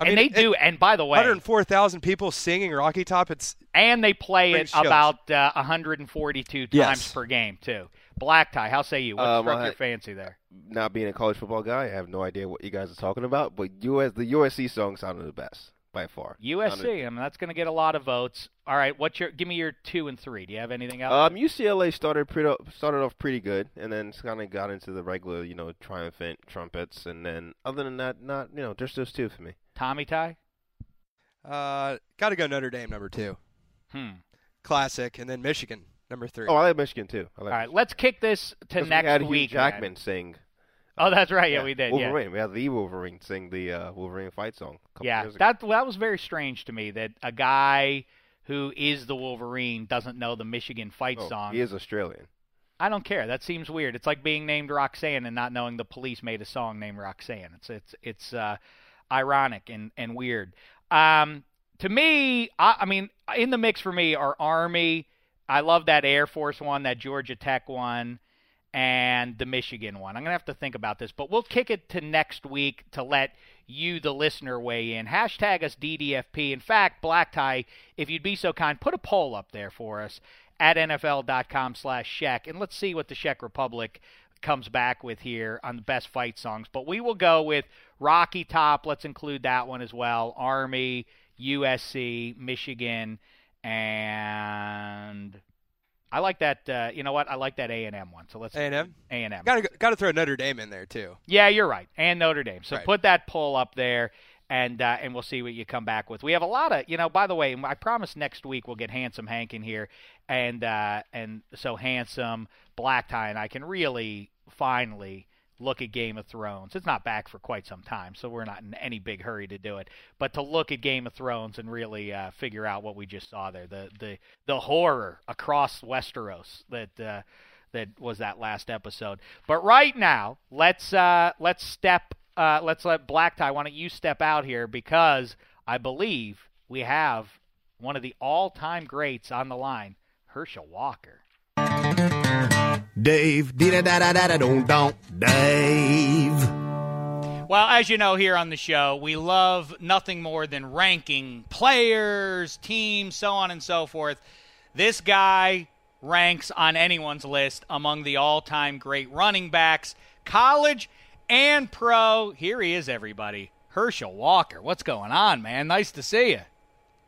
I and mean, they do. and by the way, 104,000 people singing Rocky Top. It's and they play it chills. about uh, 142 times Yes. per game too. Black tie, how say you? What Um, struck I- your fancy there? Not being a college football guy, I have no idea what you guys are talking about. But US, the USC song sounded the best by far. USC. Sounded- I mean, that's going to get a lot of votes. All right, what's your? Give me your two and three. Do you have anything else? Um, UCLA started pretty started off pretty good, and then kind of got into the regular, you know, triumphant trumpets, and then other than that, not you know, just those two for me. Tommy tie. Uh, got to go Notre Dame number two. Hmm. Classic, and then Michigan number three. Oh, I like Michigan too. I like All right, let's kick this to Because we next had Hugh week. Jackman then. sing. Oh, that's right. Yeah, we did. Yeah. Wolverine. We had the Wolverine sing the uh, Wolverine fight song. A couple Yeah, years ago. that that was very strange to me that a guy who is the Wolverine doesn't know the Michigan fight Oh, song. He is Australian. I don't care. That seems weird. It's like being named Roxanne and not knowing the police made a song named Roxanne. It's it's it's uh, ironic and and weird. Um, to me, I, I mean, in the mix for me are Army. I love that Air Force one, that Georgia Tech one, and the Michigan one. I'm gonna have to think about this, but we'll kick it to next week to let you, the listener, weigh in. Hashtag us DDFP. In fact, Black Tie, if you'd be so kind, put a poll up there for us at NFL.com slash Sheck, and let's see what the Czech Republic comes back with here on the best fight songs. But we will go with Rocky Top. Let's include that one as well. Army, USC, Michigan, and I like that. Uh, you know what? I like that A and M one. So let's A and M. A and M. Got to got to throw Notre Dame in there too. Yeah, you're right. And Notre Dame. So Right. put that poll up there and uh, and we'll see what you come back with. We have a lot of, you know, by the way, I promise next week we'll get Handsome Hank in here and uh, and so Handsome, Black Tie and I can really finally look at Game of Thrones. It's not back for quite some time, so we're not in any big hurry to do it. But to look at Game of Thrones and really uh, figure out what we just saw there, the the the horror across Westeros that uh, that was that last episode. But right now, let's uh, let's step uh, let's let Black Tie. Why don't you step out here because I believe we have one of the all-time greats on the line, Herschel Walker. Dave, da da da da da don't don't Dave. Well, as you know, here on the show, we love nothing more than ranking players, teams, so on and so forth. This guy ranks on anyone's list among the all time great running backs, college and pro. Here he is, everybody. Herschel Walker. What's going on, man? Nice to see you.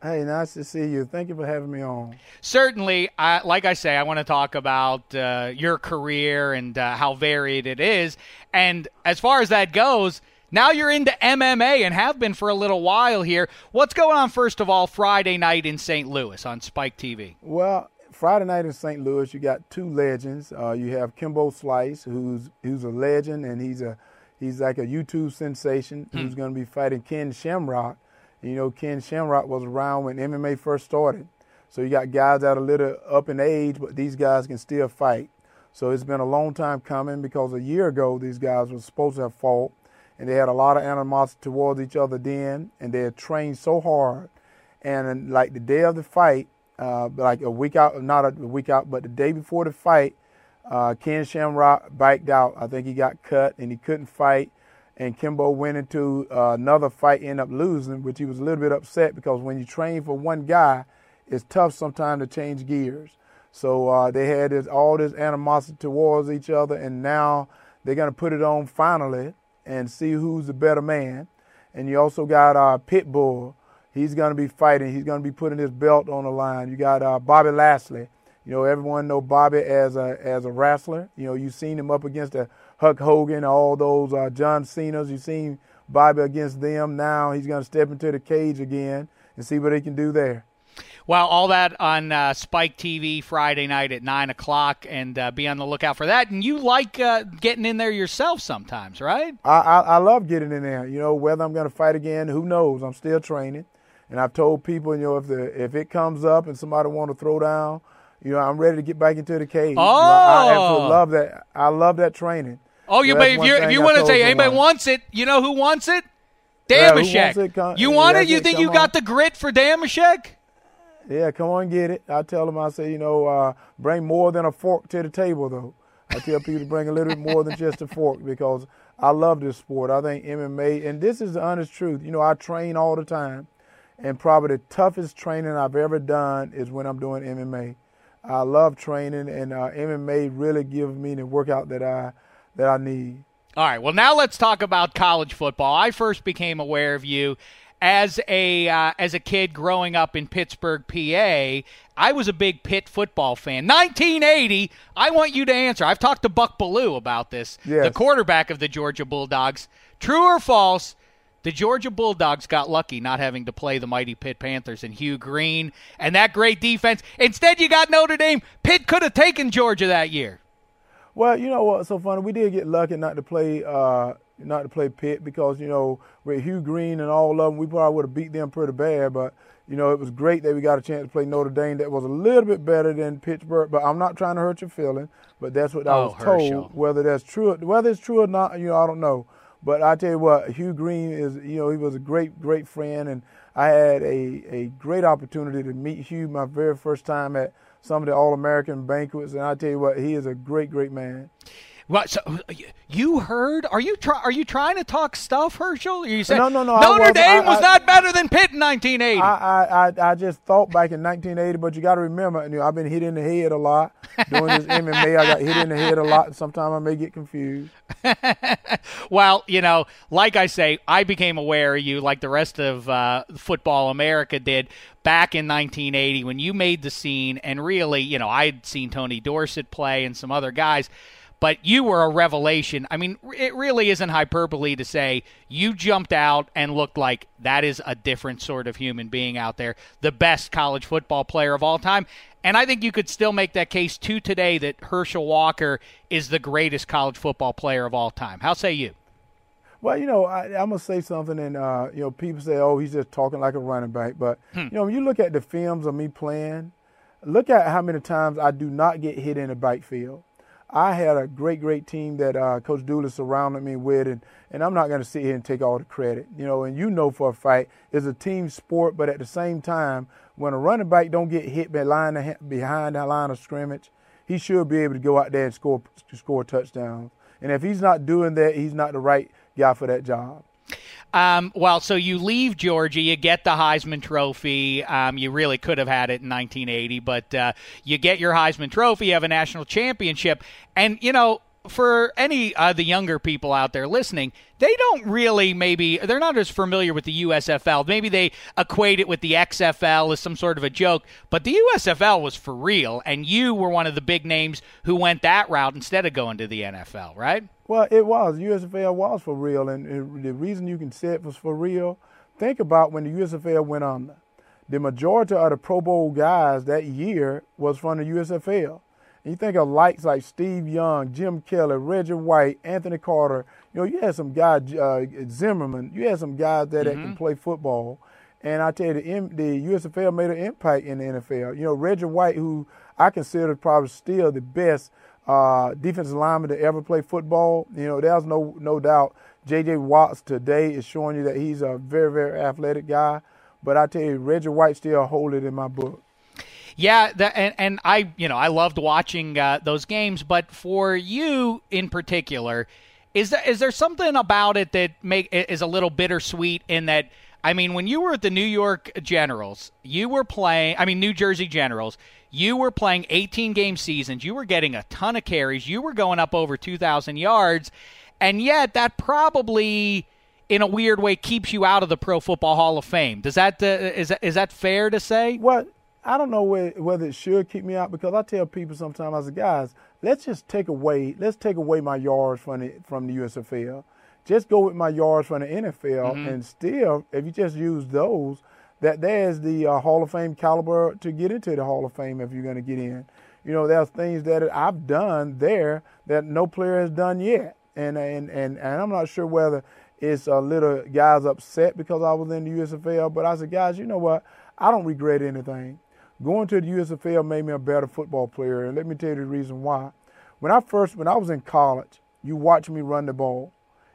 Hey, nice to see you. Thank you for having me on. Certainly, I, like I say, I want to talk about uh, your career and uh, how varied it is. And as far as that goes, now you're into MMA and have been for a little while here. What's going on, first of all, Friday night in St. Louis on Spike TV? Well, Friday night in St. Louis, you got two legends. Uh, you have Kimbo Slice, who's who's a legend, and he's a he's like a YouTube sensation who's going to be fighting Ken Shamrock. You know, Ken Shamrock was around when MMA first started. So you got guys that are a little up in age, but these guys can still fight. So it's been a long time coming because a year ago these guys were supposed to have fought, and they had a lot of animosity towards each other then, and they had trained so hard. And like the day of the fight, uh, like a week out, not a week out, but the day before the fight, uh, Ken Shamrock biked out. I think he got cut and he couldn't fight. And Kimbo went into uh, another fight, ended up losing, which he was a little bit upset because when you train for one guy, it's tough sometimes to change gears. So uh, they had this, all this animosity towards each other, and now they're going to put it on finally and see who's the better man. And you also got uh, Pitbull. He's going to be fighting. He's going to be putting his belt on the line. You got uh, Bobby Lashley. You know, everyone know Bobby as a as a wrestler. You know, you've seen him up against the Hulk Hogan, all those uh, John Cena's. You've seen Bobby against them. Now he's going to step into the cage again and see what he can do there. Well, all that on uh, Spike TV Friday night at 9 o'clock, and uh, be on the lookout for that. And you like uh, getting in there yourself sometimes, right? I, I, I love getting in there. You know, whether I'm going to fight again, who knows? I'm still training, and I've told people, you know, if the if it comes up and somebody want to throw down, you know, I'm ready to get back into the cage. You know, I, I Oh! absolutely love that. I love that training. Oh, you that's if you if you want to say anybody wants it, you know who wants it? Yeah, Dameshek. it? Come- you want yeah, it? You think you got on. the grit for Dameshek? Yeah, come on, get it. I tell them, I say, you know, uh, bring more than a fork to the table, though. I tell people to bring a little bit more than just a fork because I love this sport. I think MMA, and this is the honest truth. You know, I train all the time, and probably the toughest training I've ever done is when I'm doing MMA. I love training, and uh, MMA really gives me the workout that I that I need. All right. Well, now let's talk about college football. I first became aware of you as a uh, as a kid growing up in Pittsburgh, PA. I was a big Pitt football fan. 1980. I want you to answer. I've talked to Buck Belue about this, Yes. the quarterback of the Georgia Bulldogs. True or false? The Georgia Bulldogs got lucky not having to play the mighty Pitt Panthers and Hugh Green and that great defense. Instead, you got Notre Dame. Pitt could have taken Georgia that year. Well, you know what's so funny? We did get lucky not to play uh, not to play Pitt because you know with Hugh Green and all of them, we probably would have beat them pretty bad. But you know it was great that we got a chance to play Notre Dame. That was a little bit better than Pittsburgh. But I'm not trying to hurt your feeling. But that's what I Oh, was Herschel. told. Whether that's true, whether it's true or not, you know, I don't know. But I tell you what, Hugh Green is, you know, he was a great, great friend, and I had a, a great opportunity to meet Hugh my very first time at some of the All American banquets, and I tell you what, he is a great, great man. What? So you heard? Are you try, Are you trying to talk stuff, Herschel? You said No, no, no, Notre. Dame I- was I- not better than Pitt in 1980. I, I, I, I just thought back in 1980, but you got to remember, you know, I've been hit in the head a lot doing this MMA. I got hit in the head a lot, and sometimes I may get confused. <laughs> well, you know, like I say, I became aware of you like the rest of uh, football America did back in 1980 when you made the scene. And really, you know, I'd seen Tony Dorsett play and some other guys, but you were a revelation. I mean, it really isn't hyperbole to say you jumped out and looked like that is a different sort of human being out there, the best college football player of all time. And I think you could still make that case to today that Herschel Walker is the greatest college football player of all time. How say you? Well, you know, I, I'm gonna say something, and uh, you know, people say, "Oh, he's just talking like a running back," but you know, when you look at the films of me playing, look at how many times I do not get hit in the backfield. I had a great, great team that uh, Coach Dooley surrounded me with, and, and I'm not going to sit here and take all the credit. You know, and you know for a fact it's a team sport, but at the same time, when a running back don't get hit behind the, behind the line of scrimmage, he should be able to go out there and score score touchdowns. And if he's not doing that, he's not the right guy for that job. Um, well, so you leave Georgia, you get the Heisman Trophy. Um, you really could have had it in 1980, but uh, you get your Heisman Trophy, you have a national championship, and you know. For any uh, the younger people out there listening, they don't really maybe they're not as familiar with the USFL. Maybe they equate it with the XFL as some sort of a joke, but the USFL was for real, and you were one of the big names who went that route instead of going to the NFL, right? Well, it was. USFL was for real, and it, the reason you can say it was for real, think about when the USFL went under. The majority of the Pro Bowl guys that year was from the USFL. And you think of likes like Steve Young, Jim Kelly, Reggie White, Anthony Carter. You know, you had some guys, uh, Zimmerman. You had some guys that, that can play football. And I tell you, the, the USFL made an impact in the NFL. You know, Reggie White, who I consider probably still the best uh, defensive lineman to ever play football. You know, there's no no doubt. J.J. Watts today is showing you that he's a very very athletic guy. But I tell you, Reggie White still hold it in my book. Yeah, that, and and I you know I loved watching uh, those games, but for you in particular, is there is there something about it that make is a little bittersweet in that? I mean, when you were at the New York Generals, you were playing. I mean, New Jersey Generals. You were playing 18 game seasons. You were getting a ton of carries. You were going up over 2,000 yards, and yet that probably, in a weird way, keeps you out of the Pro Football Hall of Fame. Does that uh, is that is that fair to say? What I don't know whether it should keep me out because I tell people sometimes, I say, guys, let's just take away, let's take away my yards from the from the USFL. Just go with my yards from the NFL, Mhm. and still, if you just use those, that there's the uh, Hall of Fame caliber to get into the Hall of Fame if you're going to get in. You know, there's things that I've done there that no player has done yet, and and and, and I'm not sure whether it's a little guys upset because I was in the USFL, but I said, guys, you know what? I don't regret anything. Going to the USFL made me a better football player, and let me tell you the reason why. When I first, when I was in college, you watched me run the ball,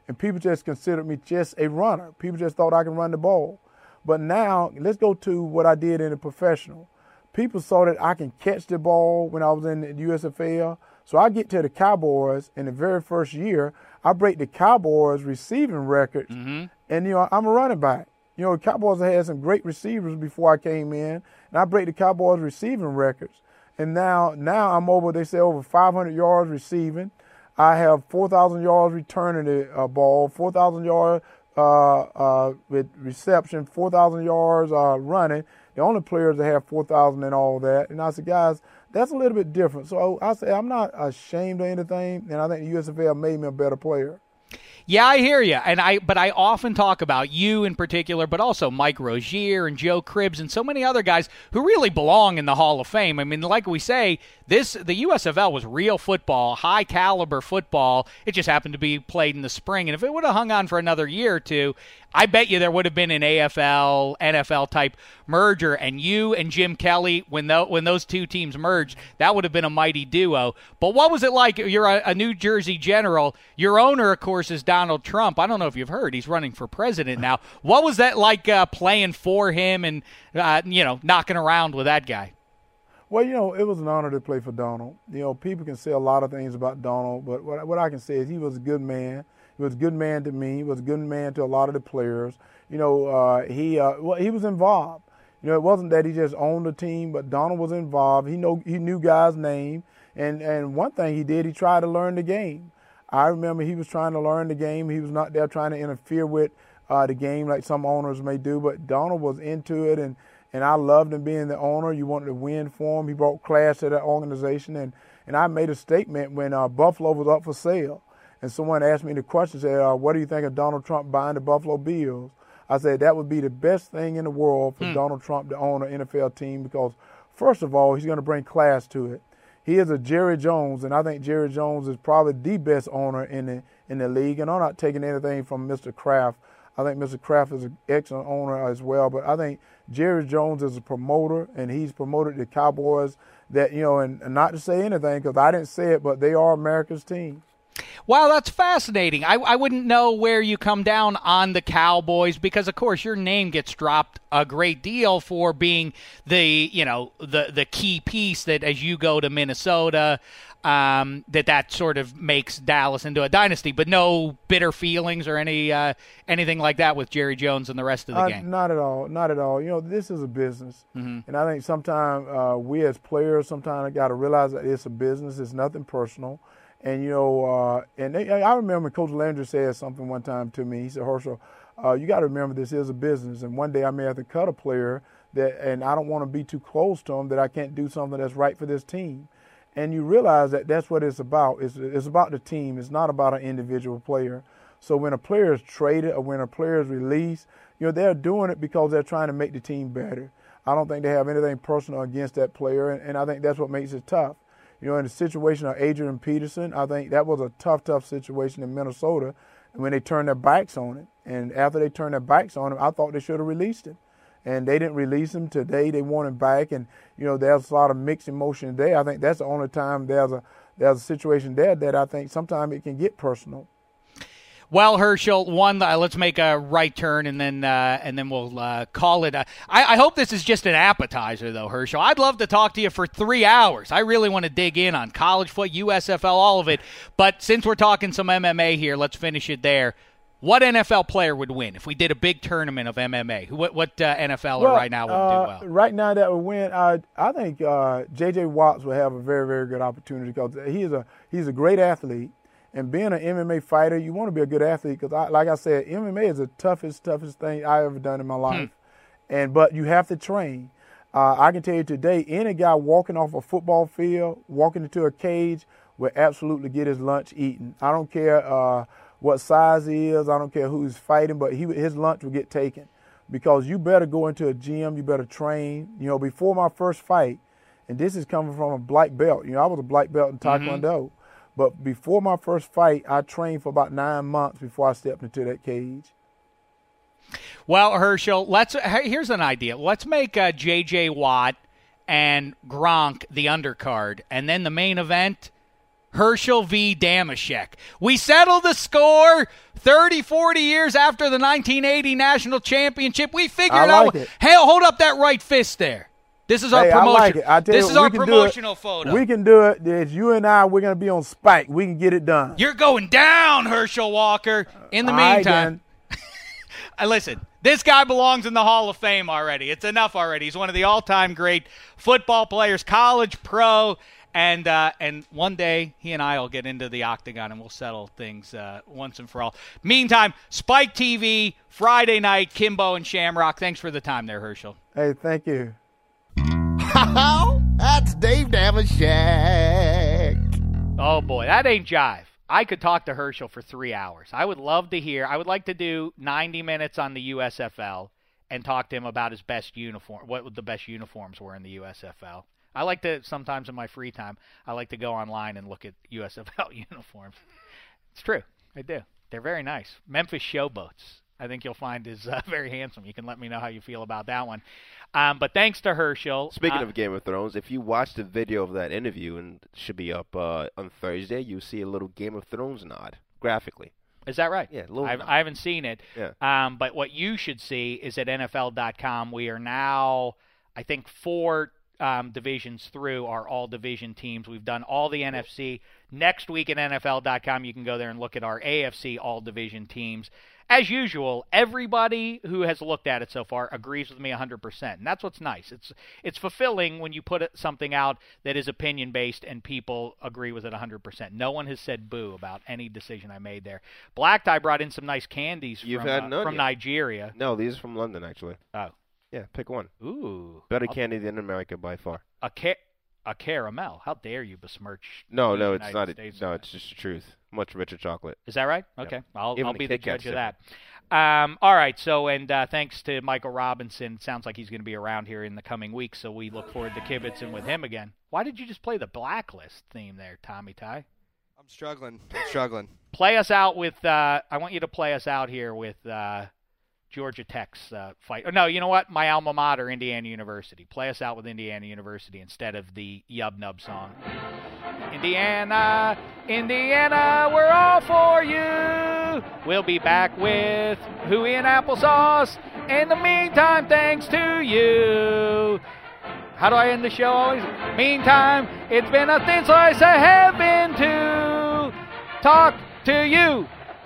and people just considered me just a runner. People just thought I can run the ball. But now, let's go to what I did in the professional. People saw that I can catch the ball when I was in the USFL. So I get to the Cowboys in the very first year, I break the Cowboys receiving records, mm-hmm. and you know I'm a running back. You know, the Cowboys had some great receivers before I came in, and I break the Cowboys receiving records. And now, now I'm over. They say over 500 yards receiving. I have 4,000 yards returning the uh, ball, 4,000 yards uh, uh, with reception, 4,000 yards uh, running. The only players that have 4,000 and all that. And I said, guys, that's a little bit different. So I said, I'm not ashamed of anything, and I think the USFL made me a better player. Yeah, I hear you, and I but I often talk about you in particular, but also Mike Rozier and Joe Cribbs and so many other guys who really belong in the Hall of Fame. I mean, like we say, this the USFL was real football, high caliber football. It just happened to be played in the spring, and if it would have hung on for another year or two, I bet you there would have been an AFL NFL type merger, and you and Jim Kelly when the, when those two teams merged, that would have been a mighty duo. But what was it like? You're a, a New Jersey General. Your owner, of course, is Donald Trump. I don't know if you've heard he's running for president now. What was that like uh, playing for him and uh, you know knocking around with that guy? Well, you know, it was an honor to play for Donald. You know, people can say a lot of things about Donald, but what, what I can say is he was a good man. He was a good man to me. He was a good man to a lot of the players. You know, uh, he uh, well, he was involved. You know, it wasn't that he just owned the team, but Donald was involved. He know he knew guys' name, and and one thing he did, he tried to learn the game. I remember he was trying to learn the game. He was not there trying to interfere with uh, the game like some owners may do, but Donald was into it, and and I loved him being the owner. You wanted to win for him. He brought class to that organization, and and I made a statement when uh, Buffalo was up for sale, and someone asked me the question, said, uh, "What do you think of Donald Trump buying the Buffalo Bills?" I said that would be the best thing in the world for Hmm. Donald Trump to own an NFL team because, first of all, he's going to bring class to it. He is a Jerry Jones, and I think Jerry Jones is probably the best owner in the in the league. And I'm not taking anything from Mr. Kraft. I think Mr. Kraft is an excellent owner as well. But I think Jerry Jones is a promoter, and he's promoted the Cowboys. That you know, and, and not to say anything because I didn't say it, but they are America's team. Wow, that's fascinating. I, I wouldn't know where you come down on the Cowboys because, of course, your name gets dropped a great deal for being the you know the the key piece that as you go to Minnesota, um, that that sort of makes Dallas into a dynasty. But no bitter feelings or any uh, anything like that with Jerry Jones and the rest of the Uh, gang. Not at all. Not at all. You know, this is a business, Mhm. and I think sometimes uh, we as players sometimes got to realize that it's a business. It's nothing personal, and you know, uh, and they, I remember Coach Landry said something one time to me. He said, "Herschel, uh, you got to remember this is a business, and one day I may have to cut a player that, and I don't want to be too close to him that I can't do something that's right for this team." And you realize that that's what it's about. It's, it's about the team. It's not about an individual player. So when a player is traded or when a player is released, you know, they're doing it because they're trying to make the team better. I don't think they have anything personal against that player, and, and I think that's what makes it tough. You know, in the situation of Adrian Peterson, I think that was a tough, tough situation in Minnesota when they turned their backs on it. And after they turned their backs on him, I thought they should have released him. And they didn't release him today. They want him back, and you know there's a lot of mixed emotion there. I think that's the only time there's a there's a situation there that I think sometimes it can get personal. Well, Herschel, one, uh, let's make a right turn and then uh, and then we'll uh, call it. A, I, I hope this is just an appetizer, though, Herschel. I'd love to talk to you for three hours. I really want to dig in on college foot, USFL, all of it. But since we're talking some MMA here, let's finish it there. What NFL player would win if we did a big tournament of MMA? Who, what what uh, NFLer Well, right now would uh, do well? Right now, that would win. I I think uh, J.J. Watts would have a very very good opportunity because he's a he's a great athlete, and being an MMA fighter, you want to be a good athlete because, I, like I said, MMA is the toughest toughest thing I ever done in my life, and but you have to train. Uh, I can tell you today, any guy walking off a football field, walking into a cage, will absolutely get his lunch eaten. I don't care uh, what size he is. I don't care who's fighting, but he his lunch will get taken because you better go into a gym. You better train. You know, before my first fight, and this is coming from a black belt. You know, I was a black belt in Taekwondo, but before my first fight, I trained for about nine months before I stepped into that cage. Well, Herschel, let's here's an idea. Let's make uh, J.J. Watt and Gronk the undercard, and then the main event. Herschel v. Dameshek. We settled the score 30, 40 years after the 1980 national championship. We figured I like out. it. Hey, hold up that right fist there. This is our hey, promotion. I like. I this you, is our promotional photo. We can do it. It's you and I. We're gonna be on Spike. We can get it done. You're going down, Herschel Walker. In the All meantime, <laughs> Uh, listen, this guy belongs in the Hall of Fame already. It's enough already. He's one of the all-time great football players, college, pro, and uh, and one day he and I will get into the octagon and we'll settle things uh, once and for all. Meantime, Spike TV Friday night, Kimbo and Shamrock. Thanks for the time there, Herschel. Hey, thank you. That's Dave Dameshek. Oh boy, that ain't jive. I could talk to Herschel for three hours. I would love to hear. I would like to do 90 minutes on the USFL and talk to him about his best uniform, what the best uniforms were in the USFL. I like to sometimes in my free time, I like to go online and look at USFL <laughs> uniforms. It's true, I do. They're very nice. Memphis Showboats. I think you'll find is uh, <laughs> very handsome. You can let me know how you feel about that one. Um, but thanks to Herschel. Speaking uh, of Game of Thrones, if you watch the video of that interview and it should be up uh, on Thursday, you see a little Game of Thrones nod graphically. Is that right? Yeah, a little I've, nod. I haven't seen it. Yeah. Um, but what you should see is at NFL.com, we are now, I think, four um, divisions through are all division teams. We've done all the NFC. Next week at NFL.com, you can go there and look at our AFC all division teams. As usual, everybody who has looked at it so far agrees with me 100%. And that's what's nice. It's it's fulfilling when you put something out that is opinion based and people agree with it 100%. No one has said boo about any decision I made there. Black Tie brought in some nice candies You've from, had uh, none from yet. Nigeria. No, these are from London actually. Oh. Yeah, pick one. Ooh. Better I'll- candy than America by far. A ca- a caramel. How dare you besmirch? No, the no, it's United not. States No, it's just the truth. Much richer chocolate. Is that right? Yeah. Okay, I'll, I'll be the judge of that. Um, all right, so and uh, thanks to Michael Robinson. Sounds like he's going to be around here in the coming weeks, so we look forward to kibitzing with him again. Why did you just play the blacklist theme there, Tommy Ty? I'm struggling. I'm struggling. Play us out with. Uh, I want you to play us out here with uh, Georgia Tech's uh, fight. Oh, no, you know what? My alma mater, Indiana University. Play us out with Indiana University instead of the Yub Nub song. Indiana, Indiana, we're all for you. We'll be back with Huey and Applesauce. In the meantime, thanks to you. How do I end the show always? Meantime, it's been a thin slice of heaven to talk to you